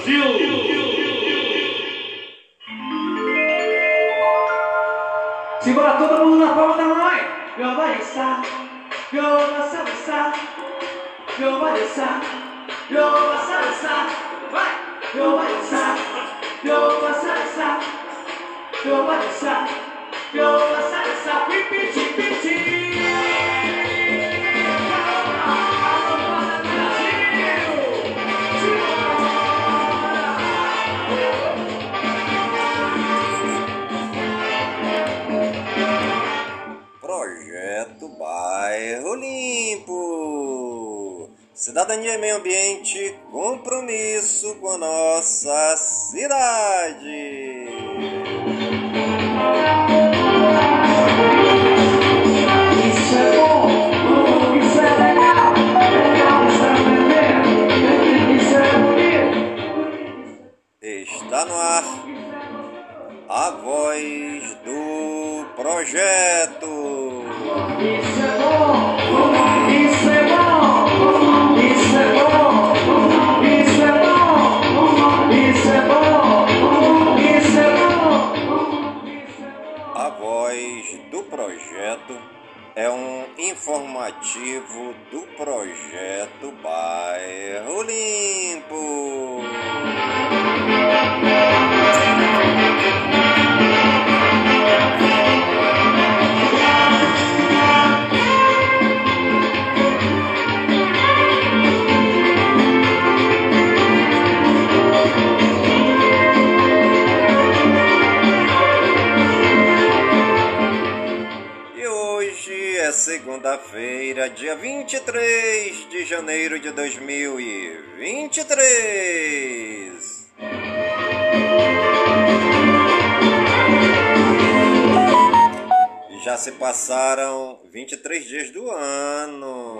Brasil! Segura todo mundo na palma da. Eu vou dançar, eu vou dançar, dançar. Eu vou dançar, eu vou dançar, dançar. Vai! Eu vou dançar, eu vou dançar, dançar. Eu vou dançar, eu vou dançar, dançar. Pipiti, piti. Projeto Cidadania e meio ambiente, compromisso com a nossa cidade. Isso é bom, isso é legal. Legal, isso é. Isso é bonito. Está no ar a voz do projeto. É um informativo do projeto Bairro Limpo. Janeiro de 2023. E já se passaram 23 dias do ano.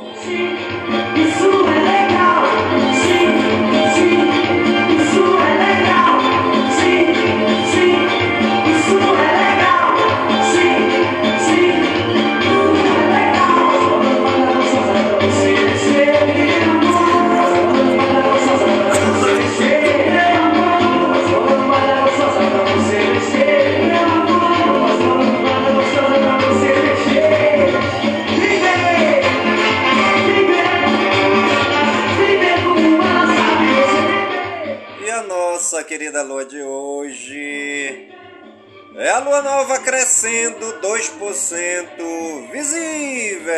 Isso é legal, sim, sim, querida lua de hoje é a lua nova crescendo 2% visível.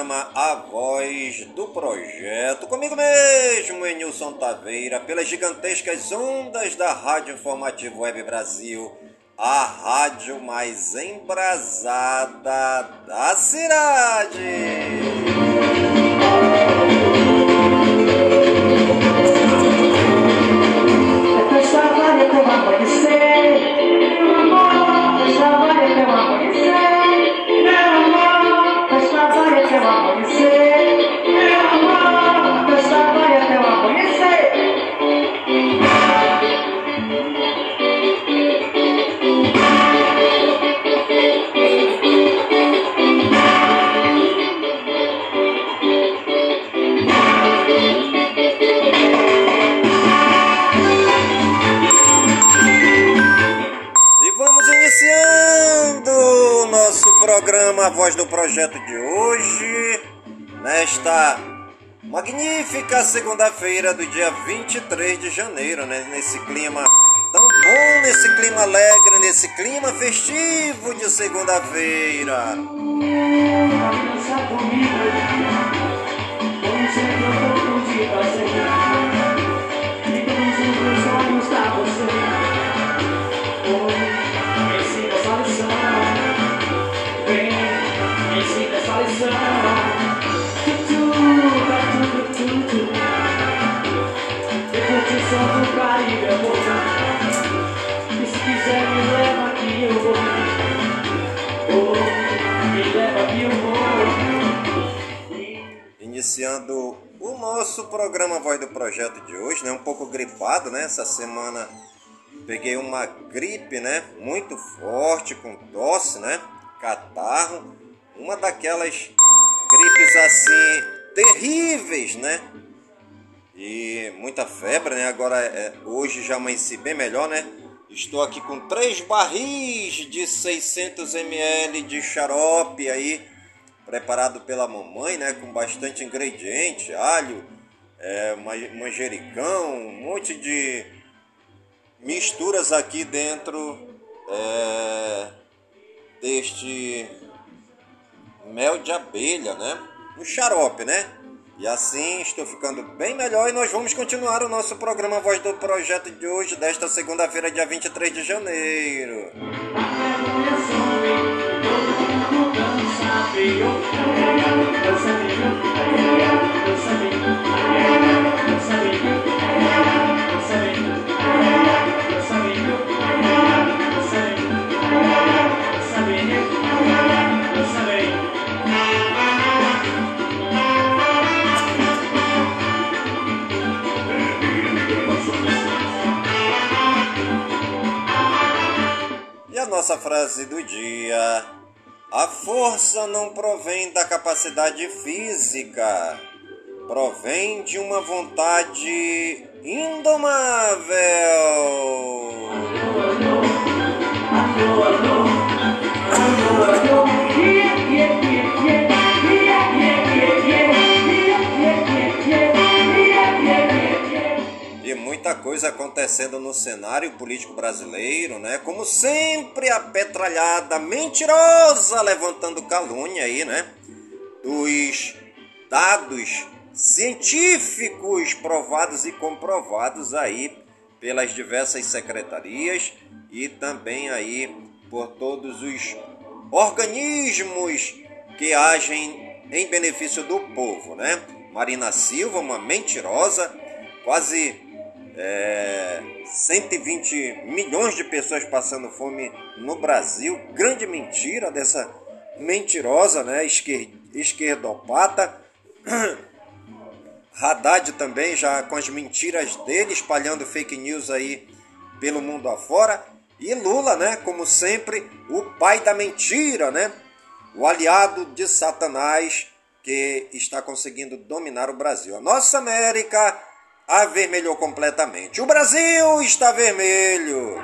Programa A Voz do Projeto, comigo mesmo, Enilson Taveira, pelas gigantescas ondas da Rádio Informativo Web Brasil, a rádio mais embrasada da cidade. Do Projeto de hoje, nesta magnífica segunda-feira do dia 23 de janeiro, né? Nesse clima tão bom, nesse clima alegre, nesse clima festivo de segunda-feira. Iniciando o nosso programa Voz do Projeto de hoje, né? Um pouco gripado, né? Essa semana peguei uma gripe, né? Muito forte, com tosse, né? Catarro. Uma daquelas gripes assim terríveis, né? E muita febre, né? Agora é, hoje já amanheci bem melhor, né? Estou aqui com três barris de 600 ml de xarope aí preparado pela mamãe, né? Com bastante ingrediente, alho, é, manjericão, um monte de misturas aqui dentro é, deste mel de abelha, né? Um xarope, né? E assim estou ficando bem melhor e nós vamos continuar o nosso programa Voz do Projeto de hoje, desta segunda-feira, dia 23 de janeiro. E nossa frase do dia a força não provém da capacidade física, provém de uma vontade indomável. Coisa acontecendo no cenário político brasileiro, né? Como sempre, a petralhada mentirosa levantando calúnia aí, né? Dos dados científicos provados e comprovados aí pelas diversas secretarias e também aí por todos os organismos que agem em benefício do povo, né? Marina Silva, uma mentirosa, quase é, 120 milhões de pessoas passando fome no Brasil. Grande mentira dessa mentirosa, né? Esquer, esquerdopata. Haddad também já com as mentiras dele, espalhando fake news aí pelo mundo afora. E Lula, né? Como sempre, o pai da mentira, né? O aliado de Satanás que está conseguindo dominar o Brasil. A nossa América avermelhou completamente. O Brasil está vermelho.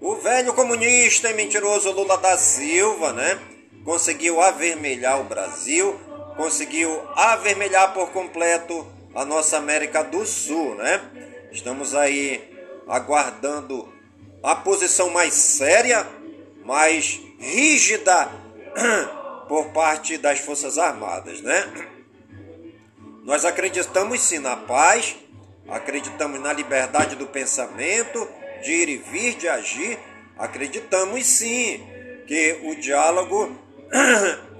O velho comunista e mentiroso Lula da Silva, né? Conseguiu avermelhar o Brasil conseguiu avermelhar por completo a nossa América do Sul, né? Estamos aí aguardando a posição mais séria, mais rígida por parte das Forças Armadas, né? Nós acreditamos sim na paz, acreditamos na liberdade do pensamento, de ir e vir, de agir, acreditamos sim que o diálogo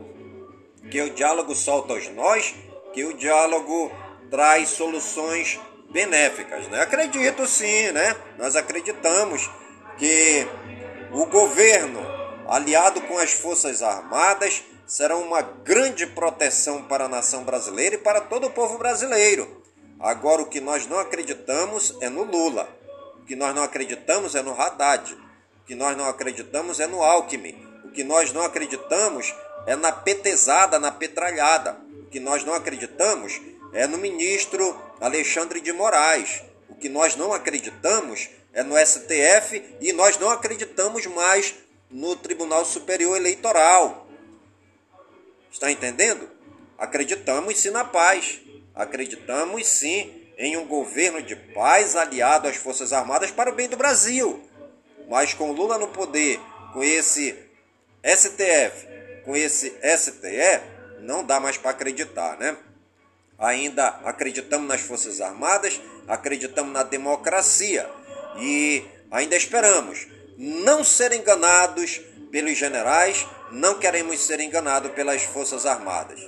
que o diálogo solta os nós, que o diálogo traz soluções benéficas. Né? Acredito sim, né? Nós acreditamos que o governo, aliado com as Forças Armadas, será uma grande proteção para a nação brasileira e para todo o povo brasileiro. Agora, o que nós não acreditamos é no Lula. O que nós não acreditamos é no Haddad. O que nós não acreditamos é no Alckmin. O que nós não acreditamos é na petezada, na petralhada. O que nós não acreditamos é no ministro Alexandre de Moraes. O que nós não acreditamos é no STF e nós não acreditamos mais no Tribunal Superior Eleitoral. Está entendendo? Acreditamos sim na paz. Acreditamos sim em um governo de paz aliado às Forças Armadas para o bem do Brasil. Mas com Lula no poder, com esse STF, com esse STE, não dá mais para acreditar, né? Ainda acreditamos nas Forças Armadas, acreditamos na democracia e ainda esperamos não ser enganados pelos generais, não queremos ser enganados pelas Forças Armadas.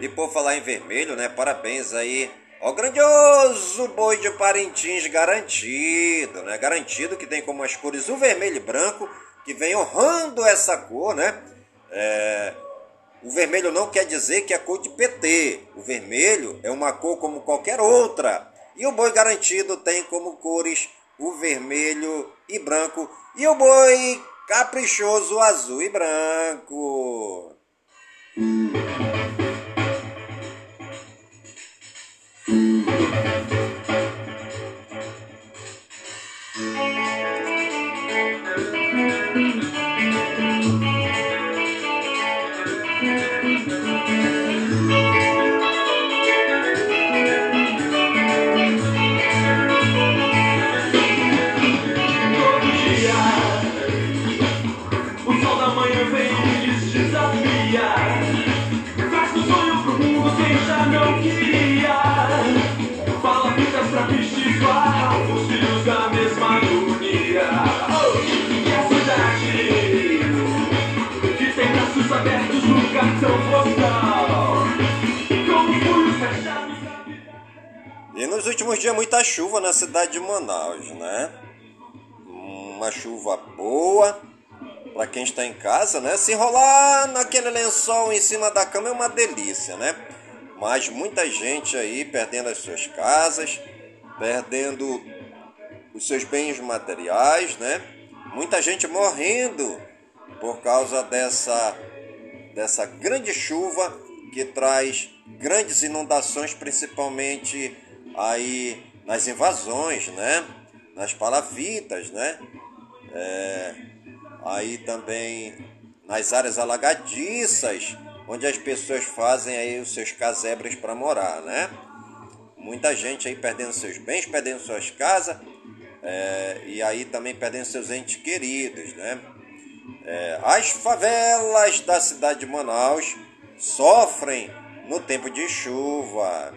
E por falar em vermelho, né? Parabéns aí ao grandioso boi de Parintins garantido, né? Garantido que tem como as cores o vermelho e branco, que vem honrando essa cor, né? É, o vermelho não quer dizer que é cor de PT. O vermelho é uma cor como qualquer outra. E o boi garantido tem como cores o vermelho e branco e o boi caprichoso azul e branco. E nos últimos dias muita chuva na cidade de Manaus, né? Uma chuva boa para quem está em casa, né? Se enrolar naquele lençol em cima da cama é uma delícia, né? Mas muita gente aí perdendo as suas casas, perdendo os seus bens materiais, né? Muita gente morrendo por causa dessa dessa grande chuva que traz grandes inundações, principalmente aí nas invasões, né? Nas palafitas, né? É, aí também nas áreas alagadiças, onde as pessoas fazem aí os seus casebres para morar, né? Muita gente aí perdendo seus bens, perdendo suas casas, é, e aí também perdendo seus entes queridos, né? É, as favelas da cidade de Manaus sofrem no tempo de chuva.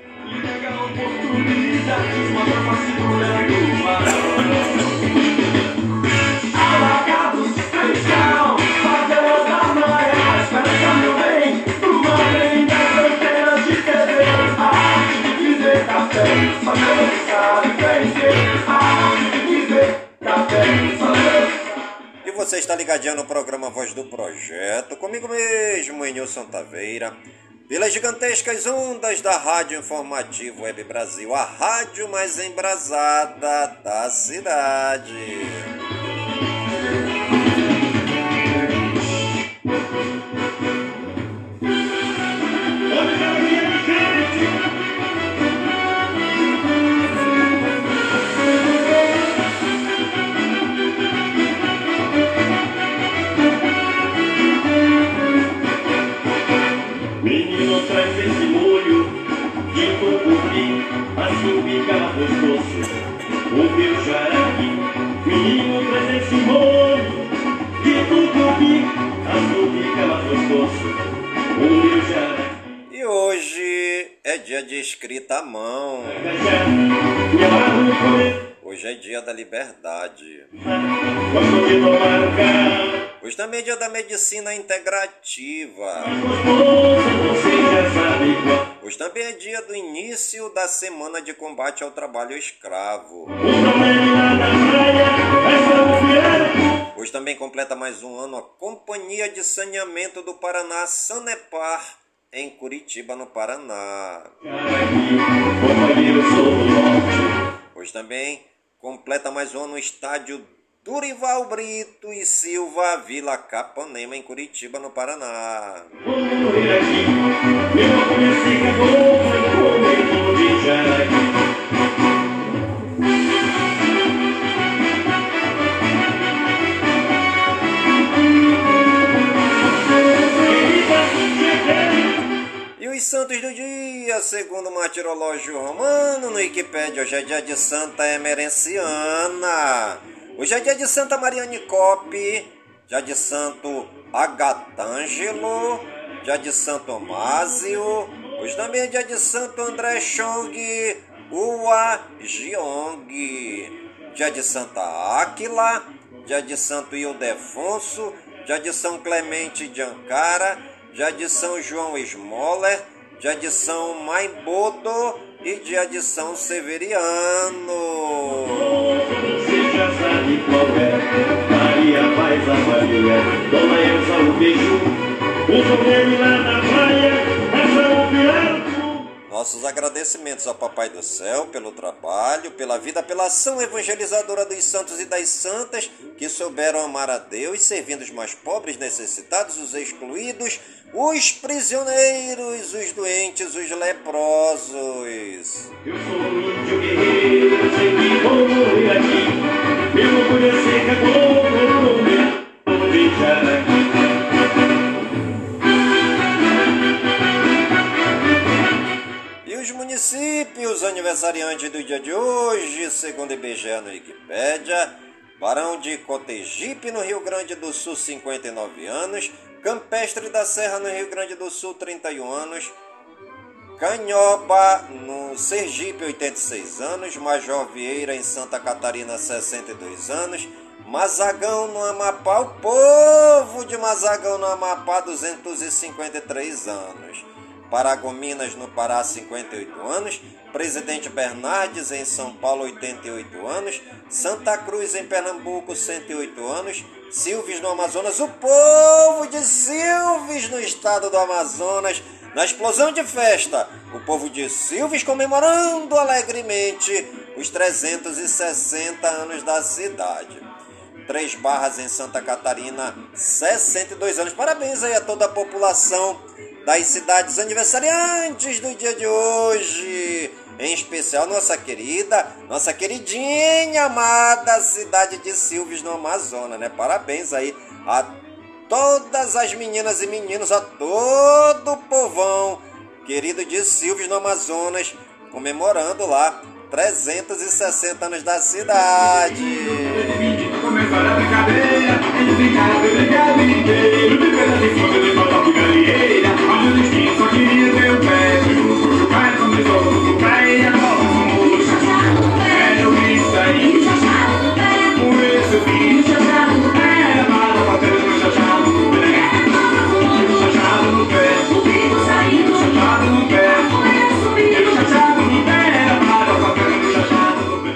E você está ligadinho no programa Voz do Projeto, comigo mesmo, Enilson Taveira, pelas gigantescas ondas da Rádio Informativo Web Brasil, a rádio mais embrasada da cidade. Dia de escrita à mão. Hoje é dia da liberdade. Hoje também é dia da medicina integrativa. Hoje também é dia do início da semana de combate ao trabalho escravo. Hoje também completa mais um ano a Companhia de Saneamento do Paraná, Sanepar, em Curitiba, no Paraná. Hoje também completa mais um ano o estádio Turival Brito e Silva, Vila Capanema, em Curitiba, no Paraná. Martirológio romano, no Wikipédia, hoje é dia de Santa Emerenciana. Hoje é dia de Santa Mariane Coppe, dia de Santo Agatângelo, dia de Santo Omásio, hoje também é dia de Santo André Chong Ua Giong, dia de Santa Áquila, dia de Santo Ildefonso, dia de São Clemente de Ancara, dia de São João Smoller, de São Maimbodo e de São Severiano. Já sabe qual é Maria faz a Maria Dona Elsa o beijo O sorvete lá na praia Nossos agradecimentos ao Papai do Céu pelo trabalho, pela vida, pela ação evangelizadora dos santos e das santas que souberam amar a Deus, servindo os mais pobres, necessitados, os excluídos, os prisioneiros, os doentes, os leprosos. Eu sou um índio guerreiro Sei que vou morrer Eu vou comer Vou beijar os municípios aniversariantes do dia de hoje, segundo IBGE no Wikipédia, Barão de Cotegipe, no Rio Grande do Sul, 59 anos, Campestre da Serra, no Rio Grande do Sul, 31 anos, Canhoba, no Sergipe, 86 anos, Major Vieira, em Santa Catarina, 62 anos, Mazagão, no Amapá, o povo de Mazagão, no Amapá, 253 anos. Paragominas, no Pará, 58 anos. Presidente Bernardes, em São Paulo, 88 anos. Santa Cruz, em Pernambuco, 108 anos. Silves, no Amazonas. O povo de Silves, no estado do Amazonas. Na explosão de festa, o povo de Silves comemorando alegremente os 360 anos da cidade. Três Barras em Santa Catarina, 62 anos. Parabéns aí a toda a população das cidades aniversariantes do dia de hoje. Em especial nossa querida, nossa queridinha amada cidade de Silves no Amazonas, né? Parabéns aí a todas as meninas e meninos, a todo o povão querido de Silves no Amazonas, comemorando lá 360 anos da cidade. Começaram a brincadeira, eles brincaram, brincaram inteiro Viveram de fome, de falta de galinheira Onde o destino só queria ter o pé O pai começou no pé e agora somos chateados Era o isso aí, com esse bicho Era para bater no chachado no pé Chachado no pé, chachado no pé Ele chachado no pé, era para bater no chachado no pé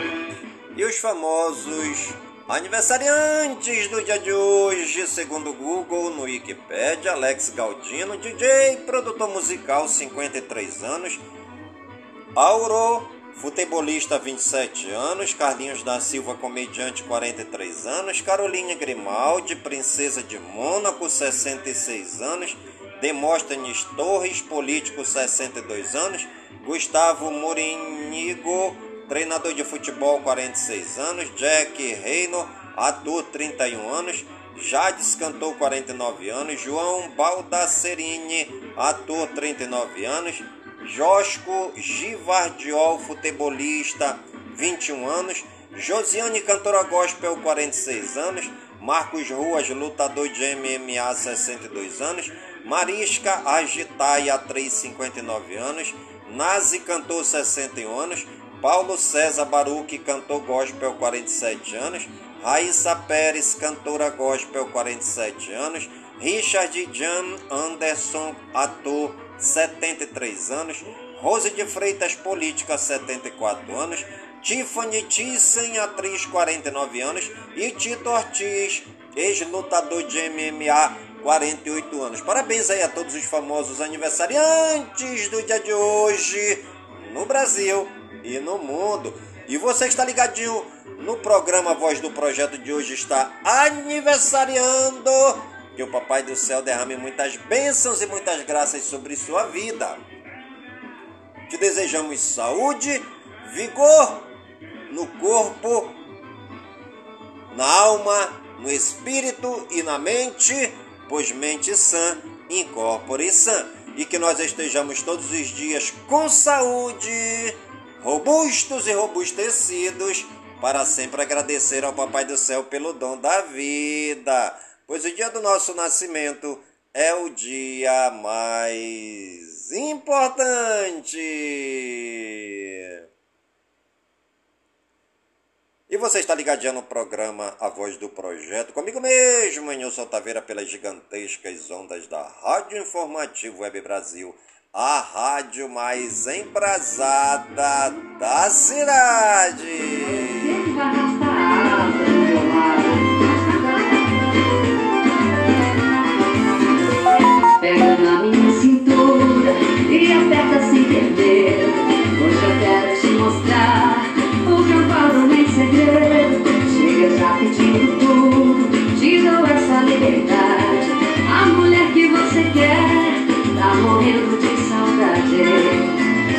E os famosos aniversariantes do dia de hoje, segundo o Google, no Wikipedia, Alex Galdino, DJ, produtor musical, 53 anos, Auro, futebolista, 27 anos, Carlinhos da Silva, comediante, 43 anos, Caroline Grimaldi, princesa de Mônaco, 66 anos, Demóstenes Torres, político, 62 anos, Gustavo Morinigo, treinador de futebol, 46 anos, Jack Reino, ator, 31 anos, Jades, cantor, 49 anos, João Baldacerini, ator, 39 anos, Josco Givardiol, futebolista, 21 anos, Josiane, cantora gospel, 46 anos, Marcos Ruas, lutador de MMA, 62 anos, Marisca Agitaia, atriz, 59 anos, Nazi, cantor, 61 anos, Paulo César Baruque, cantor gospel, 47 anos. Raíssa Pérez, cantora gospel, 47 anos. Richard Jan Anderson, ator, 73 anos. Rose de Freitas, política, 74 anos. Tiffany Thyssen, atriz, 49 anos. E Tito Ortiz, ex-lutador de MMA, 48 anos. Parabéns aí a todos os famosos aniversariantes do dia de hoje no Brasil e no mundo. E você que está ligadinho no programa Voz do Projeto de hoje está aniversariando. Que o Papai do Céu derrame muitas bênçãos e muitas graças sobre sua vida. Te desejamos saúde, vigor no corpo, na alma, no espírito e na mente, pois mente sã, incorpore sã. E que nós estejamos todos os dias com saúde, robustos e robustecidos, para sempre agradecer ao Papai do Céu pelo dom da vida. Pois o dia do nosso nascimento é o dia mais importante. E você está ligadinho no programa A Voz do Projeto, comigo mesmo, Nilson Taveira, pelas gigantescas ondas da Rádio Informativo Web Brasil, a rádio mais embrasada da cidade. Pega na minha cintura e aperta sem perder. Hoje eu quero te mostrar o que eu falo nem segredo. Chega já pedindo tudo, te dou essa liberdade. A mulher que você quer morrendo de saudade.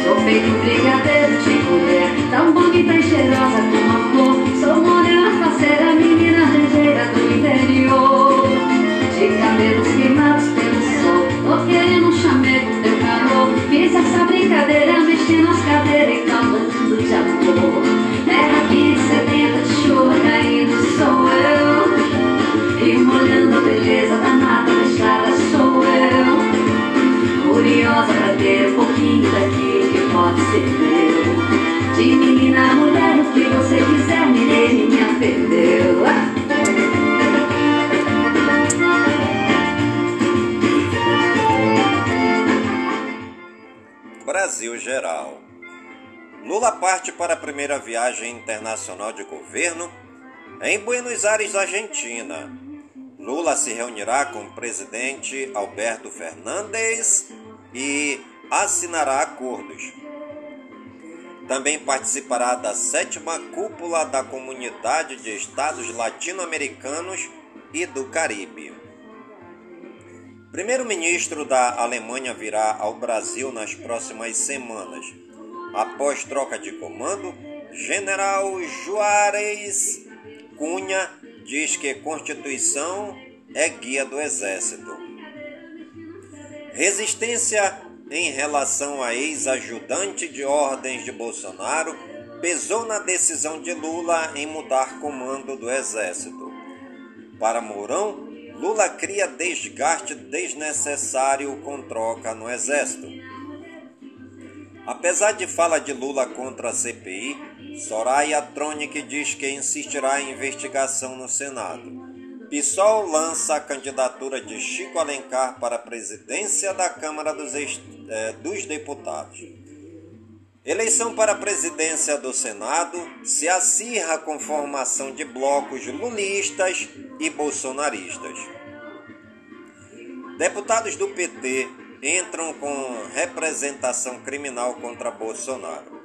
Sou feito brigadeiro de mulher, tão bonita e cheirosa como a flor. Sou morena, parceira, menina De menina mulher, o que você quiser, perdeu. Brasil Geral. Lula parte para a primeira viagem internacional de governo em Buenos Aires, Argentina. Lula se reunirá com o presidente Alberto Fernandes e assinará acordos. Também participará da sétima cúpula da Comunidade de Estados Latino-Americanos e do Caribe. Primeiro-ministro da Alemanha virá ao Brasil nas próximas semanas. Após troca de comando, General Juarez Cunha diz que Constituição é guia do Exército. Resistência em relação a ex-ajudante de ordens de Bolsonaro pesou na decisão de Lula em mudar comando do Exército. Para Mourão, Lula cria desgaste desnecessário com troca no Exército. Apesar de fala de Lula contra a CPI, Soraya Tronic diz que insistirá em investigação no Senado. PSOL lança a candidatura de Chico Alencar para a presidência da Câmara dos, eh, dos Deputados. Eleição para a presidência do Senado se acirra com formação de blocos lulistas e bolsonaristas. Deputados do PT entram com representação criminal contra Bolsonaro.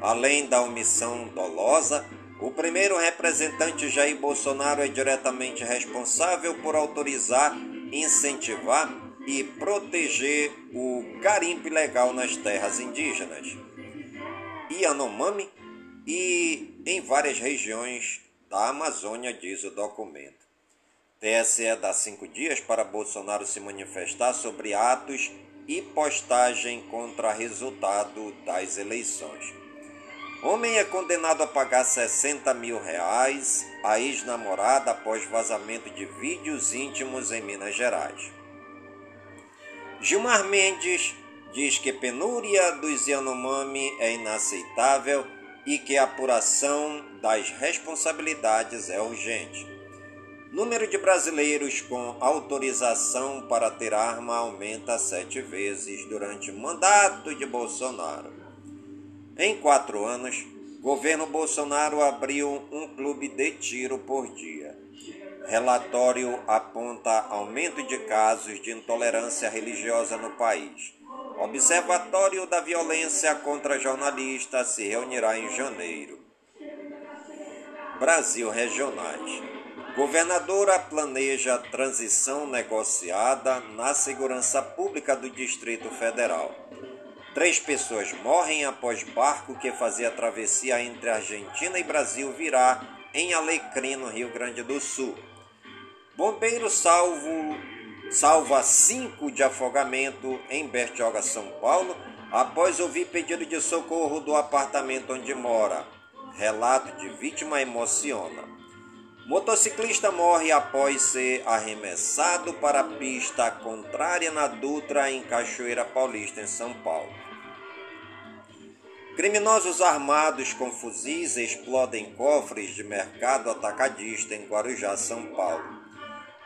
Além da omissão dolosa, o primeiro representante Jair Bolsonaro é diretamente responsável por autorizar, incentivar e proteger o garimpo ilegal nas terras indígenas. Yanomami e em várias regiões da Amazônia, diz o documento. TSE dá cinco dias para Bolsonaro se manifestar sobre atos e postagem contra resultado das eleições. Homem é condenado a pagar 60 mil reais a ex-namorada após vazamento de vídeos íntimos em Minas Gerais. Gilmar Mendes diz que penúria dos Yanomami é inaceitável e que a apuração das responsabilidades é urgente. Número de brasileiros com autorização para ter arma aumenta sete vezes durante o mandato de Bolsonaro. Em quatro anos, governo Bolsonaro abriu um clube de tiro por dia. Relatório aponta aumento de casos de intolerância religiosa no país. Observatório da Violência contra Jornalistas se reunirá em janeiro. Brasil regionais. Governadora planeja transição negociada na segurança pública do Distrito Federal. Três pessoas morrem após barco que fazia travessia entre Argentina e Brasil virar em Alecrim, no Rio Grande do Sul. Bombeiro salvo, salva cinco de afogamento em Bertioga, São Paulo, após ouvir pedido de socorro do apartamento onde mora. Relato de vítima emociona. Motociclista morre após ser arremessado para a pista contrária na Dutra, em Cachoeira Paulista, em São Paulo. Criminosos armados com fuzis explodem cofres de mercado atacadista em Guarujá, São Paulo.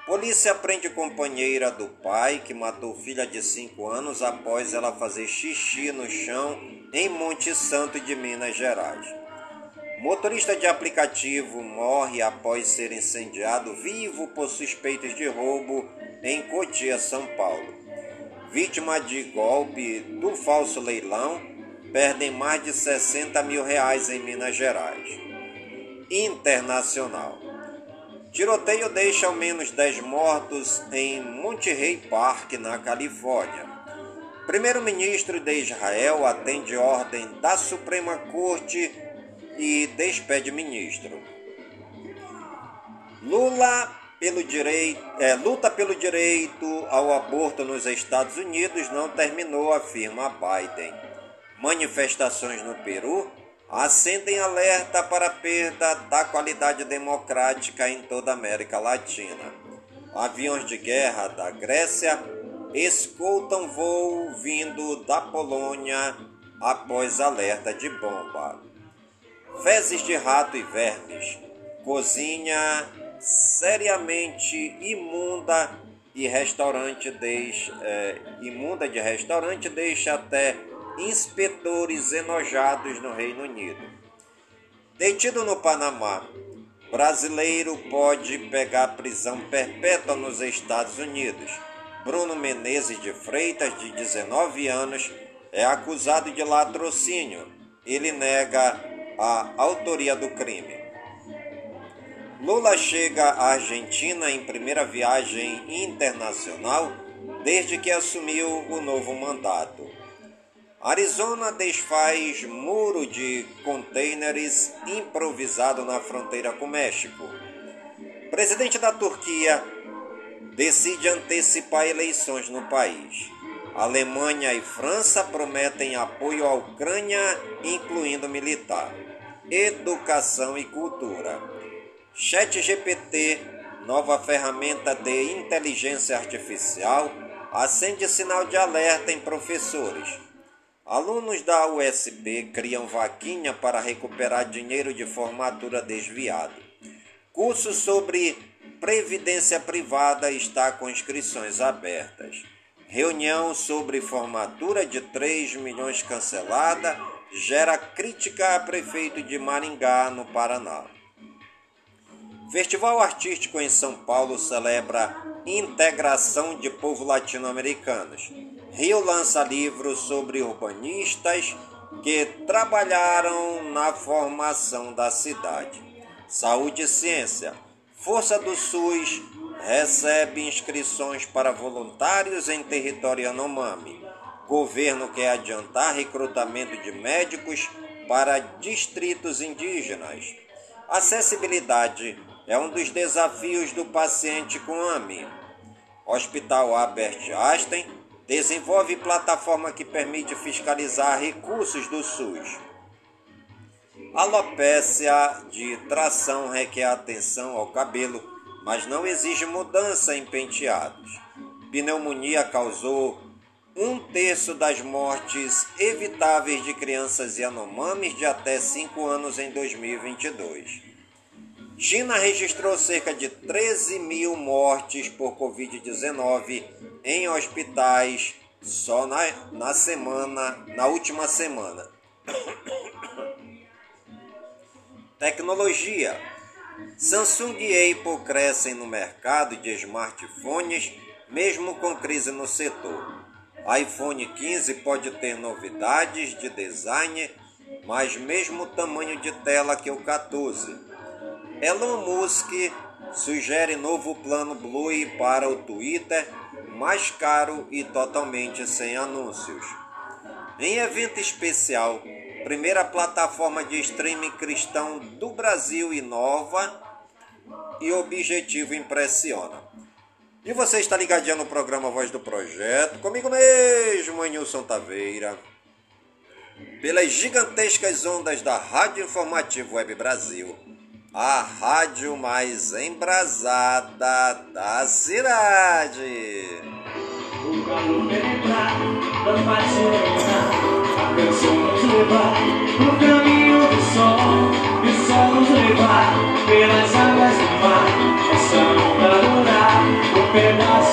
Polícia prende companheira do pai que matou filha de 5 anos após ela fazer xixi no chão em Monte Santo de Minas Gerais. Motorista de aplicativo morre após ser incendiado vivo por suspeitos de roubo em Cotia, São Paulo. Vítima de golpe do falso leilão perdem mais de 60 mil reais em Minas Gerais. Internacional. Tiroteio deixa ao menos 10 mortos em Monterey Park, na Califórnia. Primeiro-ministro de Israel atende ordem da Suprema Corte e despede ministro. Lula pelo direito, é, luta pelo direito ao aborto nos Estados Unidos não terminou, afirma Biden. Manifestações no Peru acendem alerta para a perda da qualidade democrática em toda a América Latina. Aviões de guerra da Grécia escoltam voo vindo da Polônia após alerta de bomba. Fezes de rato e vermes. Cozinha seriamente imunda e restaurante deixa, é, imunda de restaurante deixa até inspetores enojados no Reino Unido. Detido no Panamá, brasileiro pode pegar prisão perpétua nos Estados Unidos. Bruno Menezes de Freitas, de 19 anos, é acusado de latrocínio. Ele nega a autoria do crime. Lula chega à Argentina em primeira viagem internacional desde que assumiu o novo mandato. Arizona desfaz muro de contêineres improvisado na fronteira com México. Presidente da Turquia decide antecipar eleições no país. Alemanha e França prometem apoio à Ucrânia, incluindo militar. Educação e cultura. ChatGPT, nova ferramenta de inteligência artificial, acende sinal de alerta em professores. Alunos da USB criam vaquinha para recuperar dinheiro de formatura desviado. Curso sobre previdência privada está com inscrições abertas. Reunião sobre formatura de 3 milhões cancelada gera crítica a prefeito de Maringá, no Paraná. Festival Artístico em São Paulo celebra integração de povo latino-americanos. Rio lança livros sobre urbanistas que trabalharam na formação da cidade. Saúde e ciência. Força do SUS recebe inscrições para voluntários em território Yanomami. Governo quer adiantar recrutamento de médicos para distritos indígenas. Acessibilidade é um dos desafios do paciente com AMI. Hospital Albert Einstein desenvolve plataforma que permite fiscalizar recursos do SUS. Alopécia de tração requer atenção ao cabelo, mas não exige mudança em penteados. Pneumonia causou um terço das mortes evitáveis de crianças Yanomamis de até 5 anos em 2022. China registrou cerca de 13 mil mortes por Covid-19 em hospitais só na, na semana, na última semana. Tecnologia. Samsung e Apple crescem no mercado de smartphones, mesmo com crise no setor. iPhone 15 pode ter novidades de design, mas mesmo tamanho de tela que o 14 Elon Musk sugere novo plano Blue para o Twitter, mais caro e totalmente sem anúncios. Em evento especial, primeira plataforma de streaming cristão do Brasil inova e objetivo impressiona. E você está ligadinho no programa Voz do Projeto, comigo mesmo, Nilson Taveira, pelas gigantescas ondas da Rádio Informativo Web Brasil, a rádio mais embrasada da cidade. O levar no caminho do sol, e o sol nos levar pelas águas do mar, essa onda durar um pedaço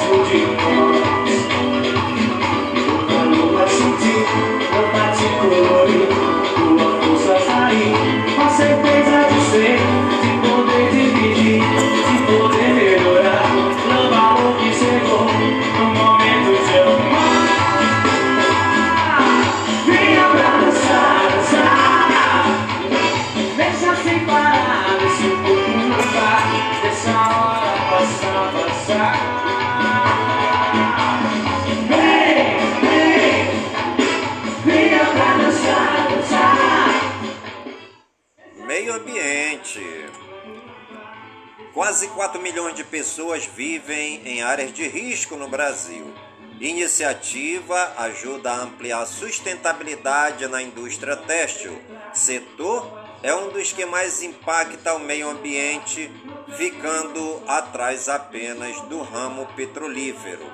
Quase 4 milhões de pessoas vivem em áreas de risco no Brasil. Iniciativa ajuda a ampliar a sustentabilidade na indústria têxtil. Setor é um dos que mais impacta o meio ambiente, ficando atrás apenas do ramo petrolífero.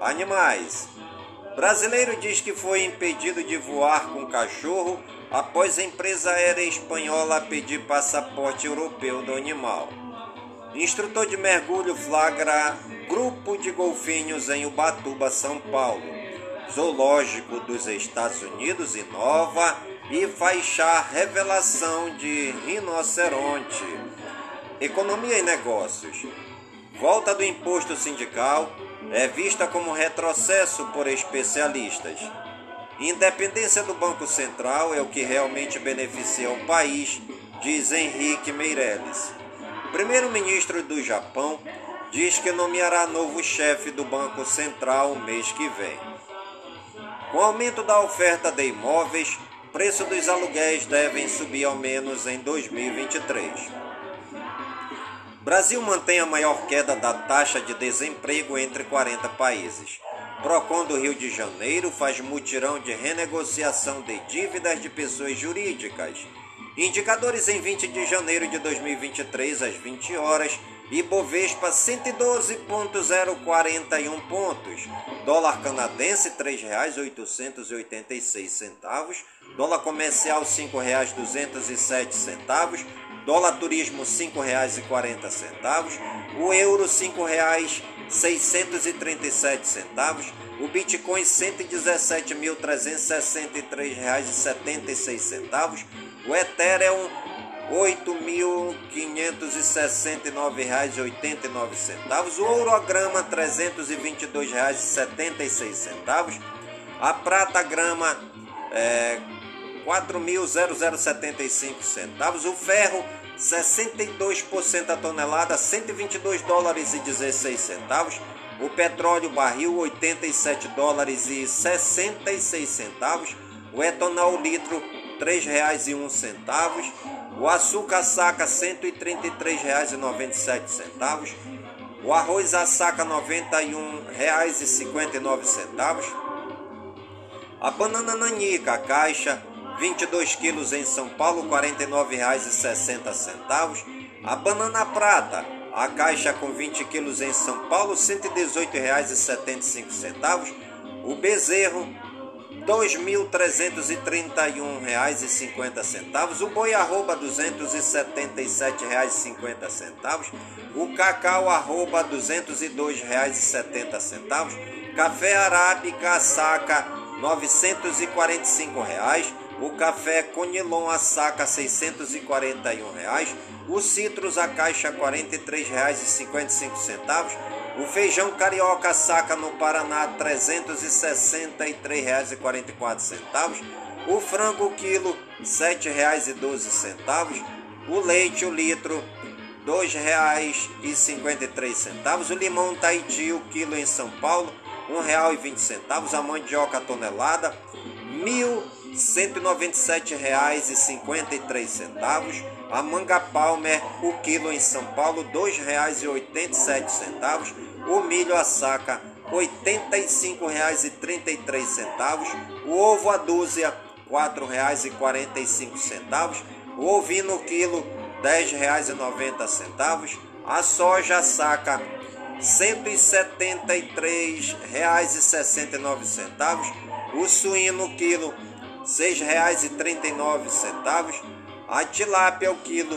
Animais. Brasileiro diz que foi impedido de voar com cachorro após a empresa aérea espanhola pedir passaporte europeu do animal. Instrutor de mergulho flagra grupo de golfinhos em Ubatuba, São Paulo. Zoológico dos Estados Unidos inova e chá revelação de rinoceronte. Economia e negócios. Volta do imposto sindical é vista como retrocesso por especialistas. Independência do Banco Central é o que realmente beneficia o país, diz Henrique Meirelles. Primeiro-ministro do Japão diz que nomeará novo chefe do Banco Central mês que vem. Com o aumento da oferta de imóveis, preço dos aluguéis devem subir ao menos em 2023. Brasil mantém a maior queda da taxa de desemprego entre 40 países. Procon do Rio de Janeiro faz mutirão de renegociação de dívidas de pessoas jurídicas. Indicadores em 20 de janeiro de 2023 às 20 horas. Ibovespa 112.041 pontos. Dólar canadense R$ 3,886. Dólar comercial R$ 5,207. Dólar turismo R$ 5,40. O euro R$ 5,637. O Bitcoin R$ 117.363,76. O Ethereum R$ 8.569,89. O Ourograma R$ 322,76. A Prata Grama é, 4.0075 centavos. O ferro 62% a tonelada, 122 dólares e 16 centavos. O petróleo barril 87 dólares e 66 centavos. O etanol litro R$ 3,01. O açúcar saca R$ 133,97. O arroz a saca R$ 91,59. A banana nanica, caixa, 22 quilos em São Paulo, R$ 49,60. A banana prata, a caixa com 20 quilos em São Paulo, R$ 118,75. O bezerro, R$ 2.331,50. O boi arroba R$ 277,50. O cacau arroba R$ 202,70. Café arábica saca 945 reais. O café Conilon a saca 641 reais. O citros a caixa R$ 43,55. O feijão carioca saca no Paraná R$ 363,44. O frango quilo R$ 7,12. O leite o litro R$ 2,53. O limão Tahiti, o quilo em São Paulo, R$ 1,20. A mandioca tonelada, R$ 1.197,53. A manga palmer, o quilo em São Paulo, R$ 2,87. O milho a saca, R$ 85,33. O ovo a dúzia, R$ 4,45. O ovino quilo, R$ 10,90. A soja a saca, R$ 173,69. O suíno quilo, R$ 6,39. A tilápia o quilo,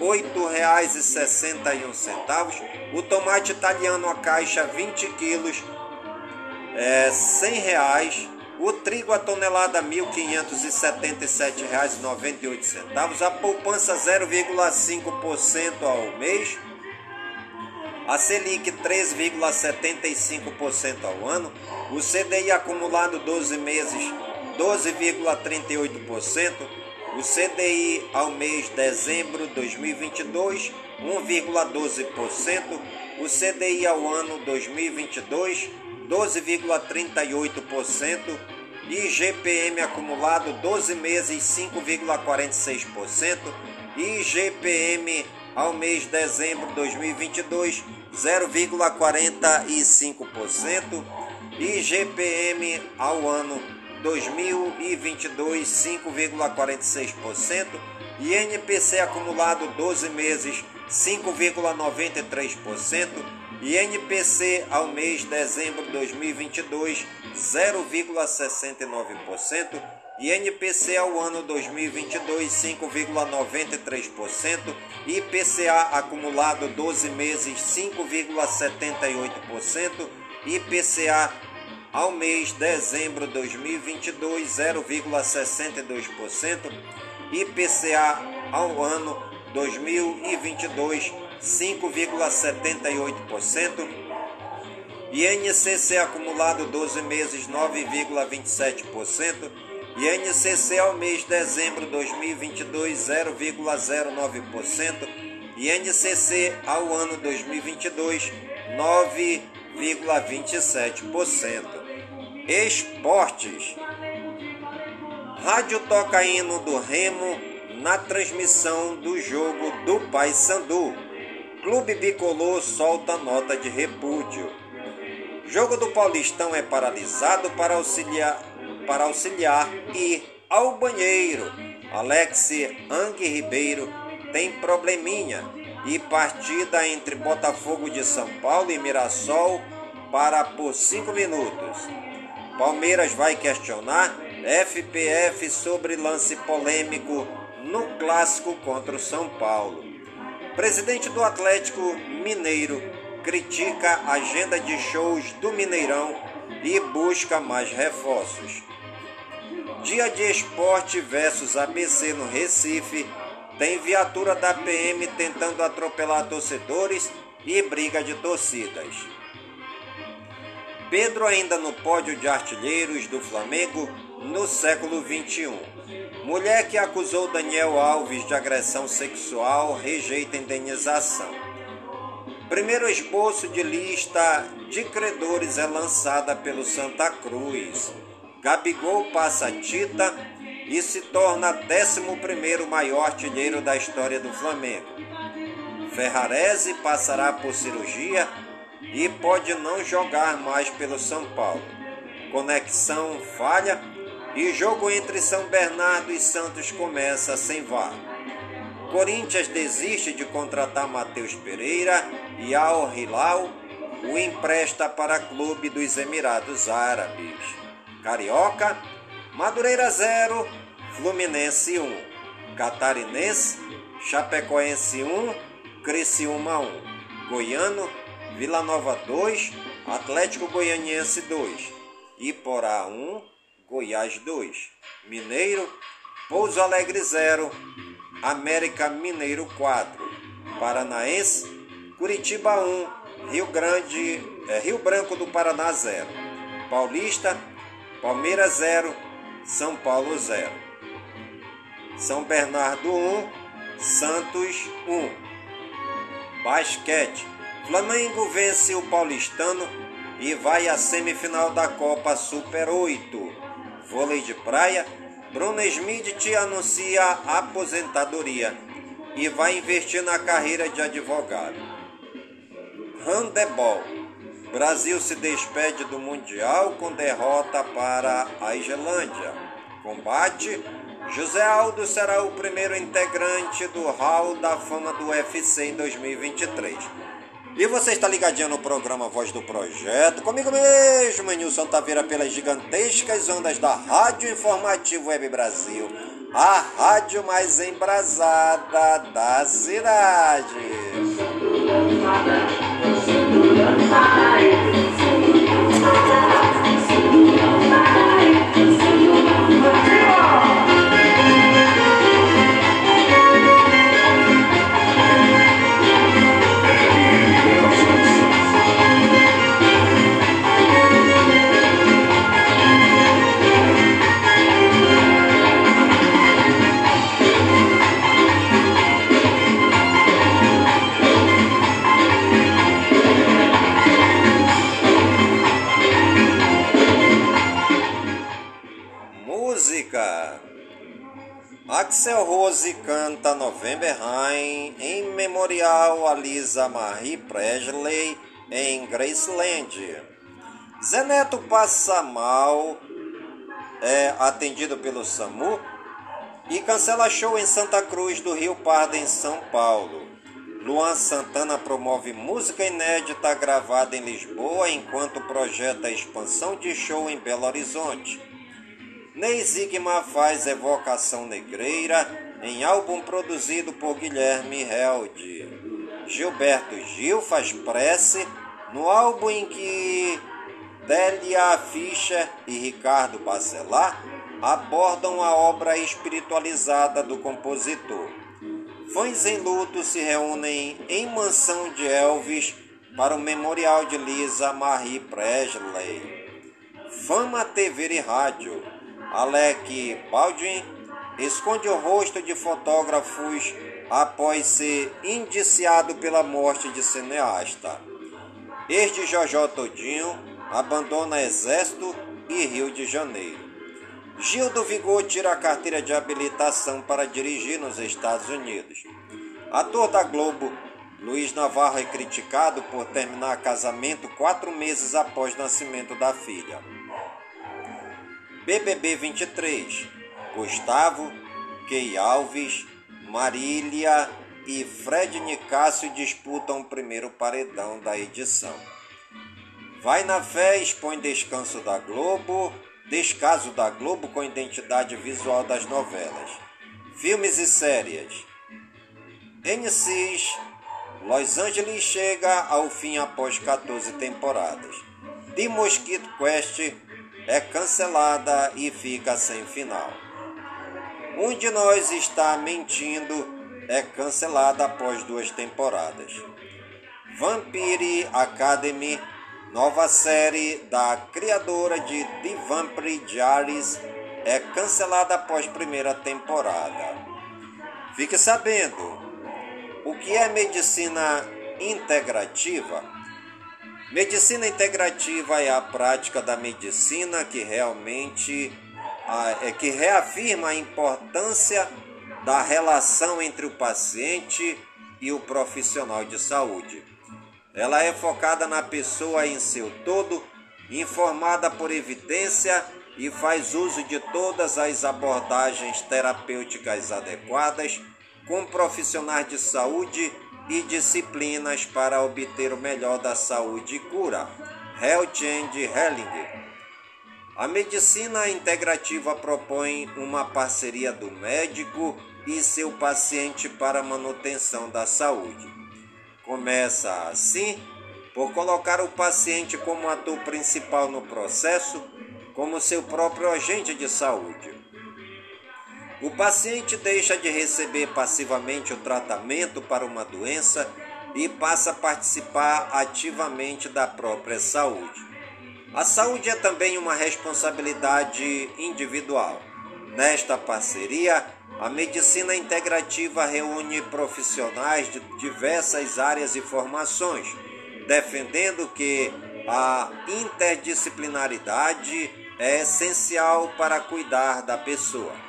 R$ 8,61. O tomate italiano a caixa 20 quilos, é, 100 reais. O trigo a tonelada R$ 1.577,98. A poupança 0,5% ao mês. A Selic 3,75% ao ano. O CDI acumulado 12 meses 12,38%. O CDI ao mês de dezembro de 2022, 1,12%. O CDI ao ano 2022, 12,38%. IGPM acumulado 12 meses, 5,46%. IGPM ao mês de dezembro de 2022, 0,45%. IGPM ao ano 2022 5,46%, INPC acumulado 12 meses 5,93%, INPC ao mês de dezembro de 2022 0,69%, INPC ao ano 2022 5,93%, IPCA acumulado 12 meses 5,78%, IPCA ao mês de dezembro de 2022 0,62%, IPCA ao ano 2022 5,78%, INCC acumulado 12 meses 9,27%, INCC ao mês de dezembro de 2022 0,09%, INCC ao ano 2022 9,27%. Esportes. Rádio toca hino do Remo na transmissão do jogo do Paysandu. Clube Bicolor solta nota de repúdio. Jogo do Paulistão é paralisado para auxiliar, para auxiliar e ao banheiro. Alex Ang Ribeiro tem probleminha e partida entre Botafogo de São Paulo e Mirassol para por cinco minutos. Palmeiras vai questionar FPF sobre lance polêmico no clássico contra o São Paulo. Presidente do Atlético Mineiro critica a agenda de shows do Mineirão e busca mais reforços. Dia de Esporte versus ABC no Recife tem viatura da PM tentando atropelar torcedores e briga de torcidas. Pedro ainda no pódio de artilheiros do Flamengo no século 21. Mulher que acusou Daniel Alves de agressão sexual rejeita indenização. Primeiro esboço de lista de credores é lançada pelo Santa Cruz. Gabigol passa Tita e se torna 11º maior artilheiro da história do Flamengo. Ferrarese passará por cirurgia e pode não jogar mais pelo São Paulo. Conexão falha e jogo entre São Bernardo e Santos começa sem VAR. Corinthians desiste de contratar Matheus Pereira e Al Hilal o empresta para clube dos Emirados Árabes. Carioca, Madureira 0, Fluminense 1. Catarinense, Chapecoense 1, Criciúma 1. Goiano, Vila Nova 2, Atlético Goianiense 2, Iporá 1, Goiás 2, Mineiro, Pouso Alegre 0, América Mineiro 4, Paranaense, Curitiba 1, Rio Grande, é, Rio Branco do Paraná 0, Paulista, Palmeiras 0, São Paulo 0, São Bernardo 1, Santos 1. Basquete. Flamengo vence o Paulistano e vai à semifinal da Copa Super 8. Vôlei de praia. Bruno Smith anuncia aposentadoria e vai investir na carreira de advogado. Handebol. Brasil se despede do Mundial com derrota para a Islândia. Combate. José Aldo será o primeiro integrante do Hall da Fama do UFC em 2023. E você está ligadinho no programa Voz do Projeto, comigo mesmo, Nilson Taveira, pelas gigantescas ondas da Rádio Informativo Web Brasil, a rádio mais embrasada da cidade. Axel Rose canta November Rain em memorial a Lisa Marie Presley em Graceland. Zeneto passa mal, é atendido pelo SAMU e cancela show em Santa Cruz do Rio Pardo, em São Paulo. Luan Santana promove música inédita gravada em Lisboa enquanto projeta expansão de show em Belo Horizonte. Ney Zigma faz evocação negreira em álbum produzido por Guilherme Held. Gilberto Gil faz prece no álbum em que Délia Fischer e Ricardo Bacelar abordam a obra espiritualizada do compositor. Fãs em luto se reúnem em mansão de Elvis para o memorial de Lisa Marie Presley. Fama TV e Rádio. Alec Baldwin esconde o rosto de fotógrafos após ser indiciado pela morte de cineasta. Ex de Jojó Todinho abandona Exército e Rio de Janeiro. Gil do Vigor tira a carteira de habilitação para dirigir nos Estados Unidos. Ator da Globo, Luiz Navarro é criticado por terminar casamento quatro meses após o nascimento da filha. BBB 23. Gustavo, Key Alves, Marília e Fred Nicásio disputam o primeiro paredão da edição. Vai na fé expõe descanso da Globo, descaso da Globo com identidade visual das novelas. Filmes e séries. NCIS, Los Angeles chega ao fim após 14 temporadas. The Mosquito Quest é cancelada e fica sem final. Um de nós está mentindo é cancelada após duas temporadas. Vampire Academy, nova série da criadora de The Vampire Diaries, é cancelada após primeira temporada. Fique sabendo, o que é medicina integrativa? Medicina integrativa é a prática da medicina que realmente é, que reafirma a importância da relação entre o paciente e o profissional de saúde. Ela é focada na pessoa em seu todo, informada por evidência e faz uso de todas as abordagens terapêuticas adequadas com profissionais de saúde e disciplinas para obter o melhor da saúde e cura. Health and Healing. A medicina integrativa propõe uma parceria do médico e seu paciente para manutenção da saúde. Começa assim por colocar o paciente como ator principal no processo, como seu próprio agente de saúde. O paciente deixa de receber passivamente o tratamento para uma doença e passa a participar ativamente da própria saúde. A saúde é também uma responsabilidade individual. Nesta parceria, a medicina integrativa reúne profissionais de diversas áreas e formações, defendendo que a interdisciplinaridade é essencial para cuidar da pessoa.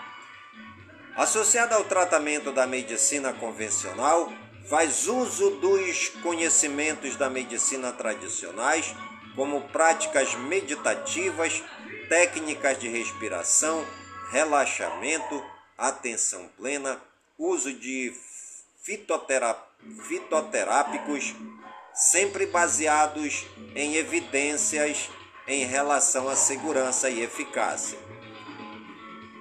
Associada ao tratamento da medicina convencional, faz uso dos conhecimentos da medicina tradicionais, como práticas meditativas, técnicas de respiração, relaxamento, atenção plena, uso de fitoterápicos, sempre baseados em evidências em relação à segurança e eficácia.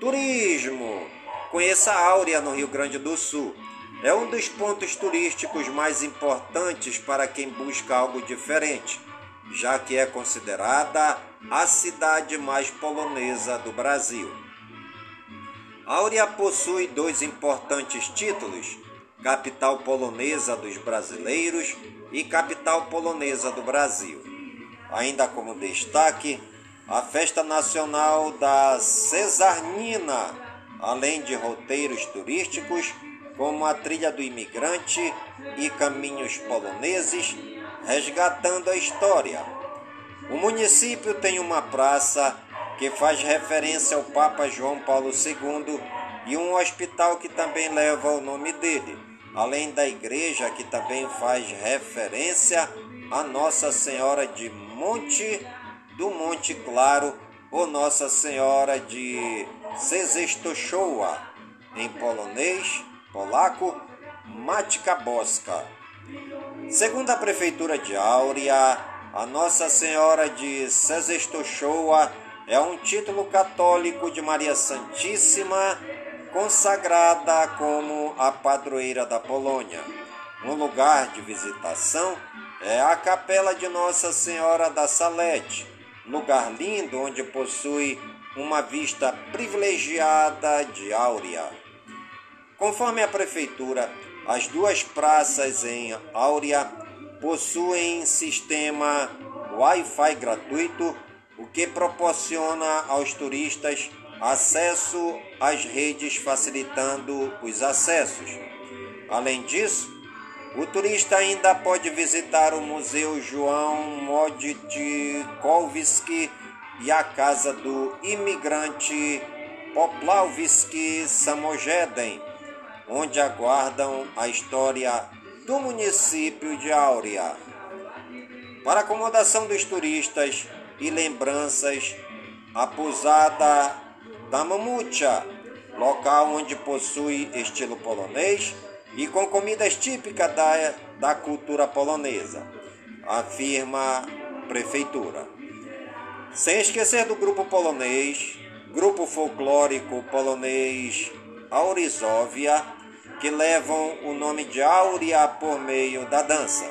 Turismo. Conheça a Áurea no Rio Grande do Sul. É um dos pontos turísticos mais importantes para quem busca algo diferente, já que é considerada a cidade mais polonesa do Brasil. Áurea possui dois importantes títulos: capital polonesa dos brasileiros e capital polonesa do Brasil. Ainda como destaque, a festa nacional da Cesarnina, além de roteiros turísticos como a Trilha do Imigrante e Caminhos Poloneses, resgatando a história. O município tem uma praça que faz referência ao Papa João Paulo II e um hospital que também leva o nome dele, além da igreja que também faz referência a Nossa Senhora de Monte do Monte Claro ou Nossa Senhora de Sezestoszowa, em polonês, polaco, Matka Boska. Segundo a prefeitura de Áurea, a Nossa Senhora de Sezestoszowa é um título católico de Maria Santíssima, consagrada como a padroeira da Polônia. Um lugar de visitação é a Capela de Nossa Senhora da Salete, lugar lindo onde possui uma vista privilegiada de Áurea. Conforme a prefeitura, as duas praças em Áurea possuem sistema Wi-Fi gratuito o que proporciona aos turistas acesso às redes facilitando os acessos. Além disso, o turista ainda pode visitar o Museu João Moditkovski e a Casa do Imigrante Poplavski Samojeden, onde aguardam a história do município de Áurea. Para acomodação dos turistas, e lembranças a pousada da Mamucha, local onde possui estilo polonês e com comidas típicas da, da cultura polonesa, afirma prefeitura. Sem esquecer do grupo polonês, grupo folclórico polonês Aurizóvia, que levam o nome de Áurea por meio da dança.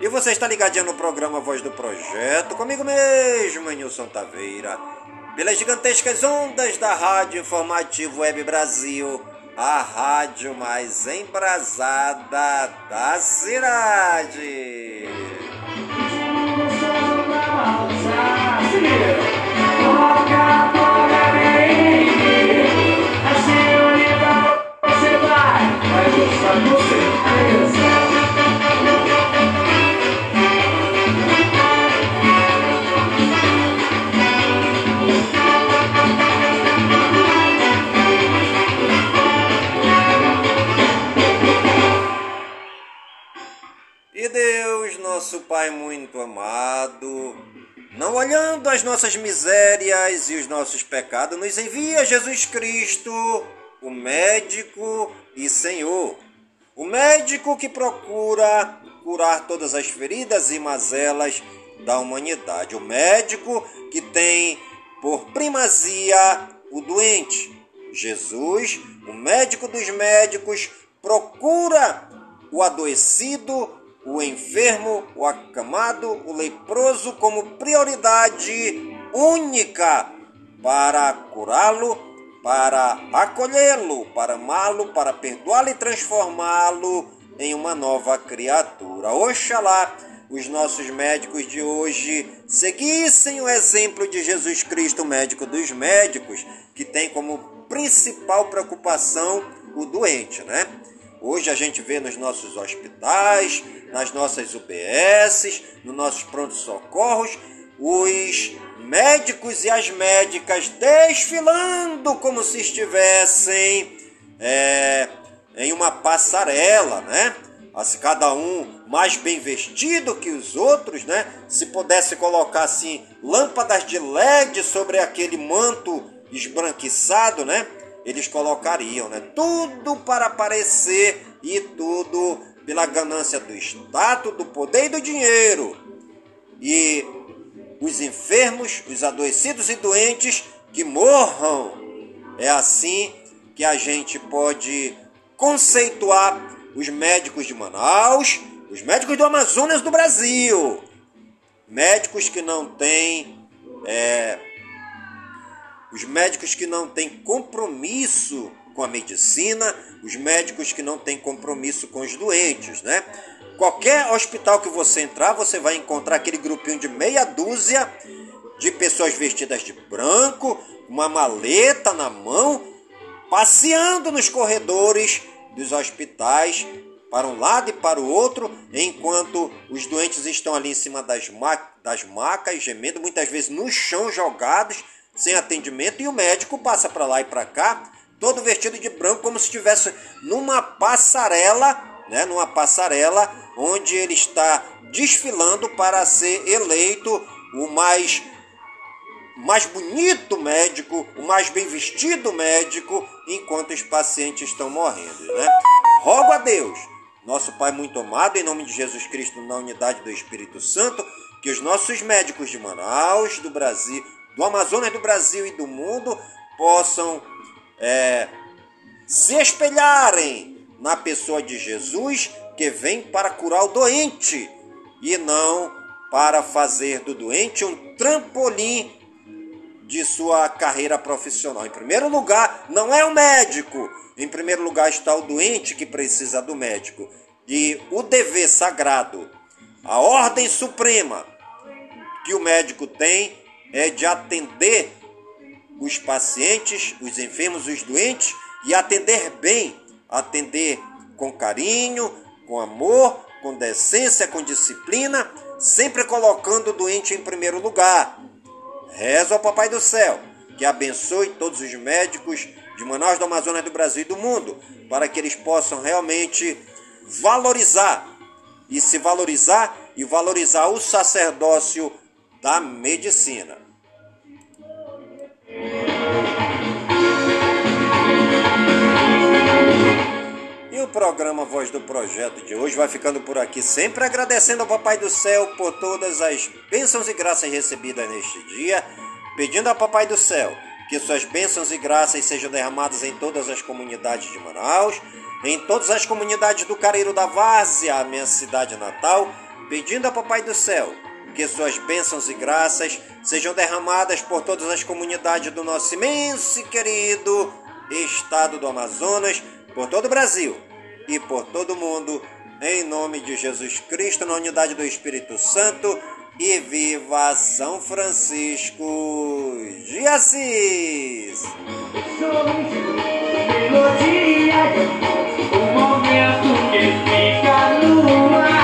E você está ligadinho no programa Voz do Projeto, comigo mesmo, Nilson Taveira, pelas gigantescas ondas da Rádio Informativo Web Brasil, a rádio mais embrasada da cidade. Nosso Pai muito amado, não olhando as nossas misérias e os nossos pecados, nos envia Jesus Cristo, o médico e Senhor. O médico que procura curar todas as feridas e mazelas da humanidade. O médico que tem por primazia o doente. Jesus, o médico dos médicos, procura o adoecido o enfermo, o acamado, o leproso como prioridade única para curá-lo, para acolhê-lo, para amá-lo, para perdoá-lo e transformá-lo em uma nova criatura. Oxalá os nossos médicos de hoje seguissem o exemplo de Jesus Cristo, médico dos médicos, que tem como principal preocupação o doente, né? Hoje a gente vê nos nossos hospitais, nas nossas UBSs, nos nossos prontos-socorros, os médicos e as médicas desfilando como se estivessem é, em uma passarela, né? Cada um mais bem vestido que os outros, né? Se pudesse colocar assim lâmpadas de LED sobre aquele manto esbranquiçado, né? Eles colocariam, né? Tudo para aparecer e tudo pela ganância do status, do poder e do dinheiro. E os enfermos, os adoecidos e doentes que morram. É assim que a gente pode conceituar os médicos de Manaus, os médicos do Amazonas do Brasil. Médicos que não têm. É, os médicos que não têm compromisso com a medicina, os médicos que não têm compromisso com os doentes, né? Qualquer hospital que você entrar, você vai encontrar aquele grupinho de meia dúzia de pessoas vestidas de branco, uma maleta na mão, passeando nos corredores dos hospitais para um lado e para o outro, enquanto os doentes estão ali em cima das, ma das macas, gemendo, muitas vezes no chão jogados, sem atendimento, e o médico passa para lá e para cá, todo vestido de branco, como se estivesse numa passarela, né, numa passarela onde ele está desfilando para ser eleito o mais mais bonito médico, o mais bem vestido médico, enquanto os pacientes estão morrendo. Né? Rogo a Deus, nosso Pai muito amado, em nome de Jesus Cristo, na unidade do Espírito Santo, que os nossos médicos de Manaus, do Brasil, do Amazonas, do Brasil e do mundo possam é, se espelharem na pessoa de Jesus, que vem para curar o doente e não para fazer do doente um trampolim de sua carreira profissional. Em primeiro lugar, não é o médico. Em primeiro lugar está o doente que precisa do médico. E o dever sagrado, a ordem suprema que o médico tem é de atender os pacientes, os enfermos, os doentes e atender bem, atender com carinho, com amor, com decência, com disciplina, sempre colocando o doente em primeiro lugar Rezo ao Papai do Céu que abençoe todos os médicos de Manaus, do Amazonas, do Brasil e do mundo, para que eles possam realmente valorizar e se valorizar e valorizar o sacerdócio da medicina. E o programa Voz do Projeto de hoje vai ficando por aqui, sempre agradecendo ao Papai do Céu por todas as bênçãos e graças recebidas neste dia, pedindo ao Papai do Céu que suas bênçãos e graças sejam derramadas em todas as comunidades de Manaus, em todas as comunidades do Careiro da Várzea, a minha cidade natal, pedindo ao Papai do Céu que suas bênçãos e graças sejam derramadas por todas as comunidades do nosso imenso e querido estado do Amazonas, por todo o Brasil e por todo o mundo, em nome de Jesus Cristo, na unidade do Espírito Santo. E viva São Francisco de Assis! Melodia, o momento que fica no ar.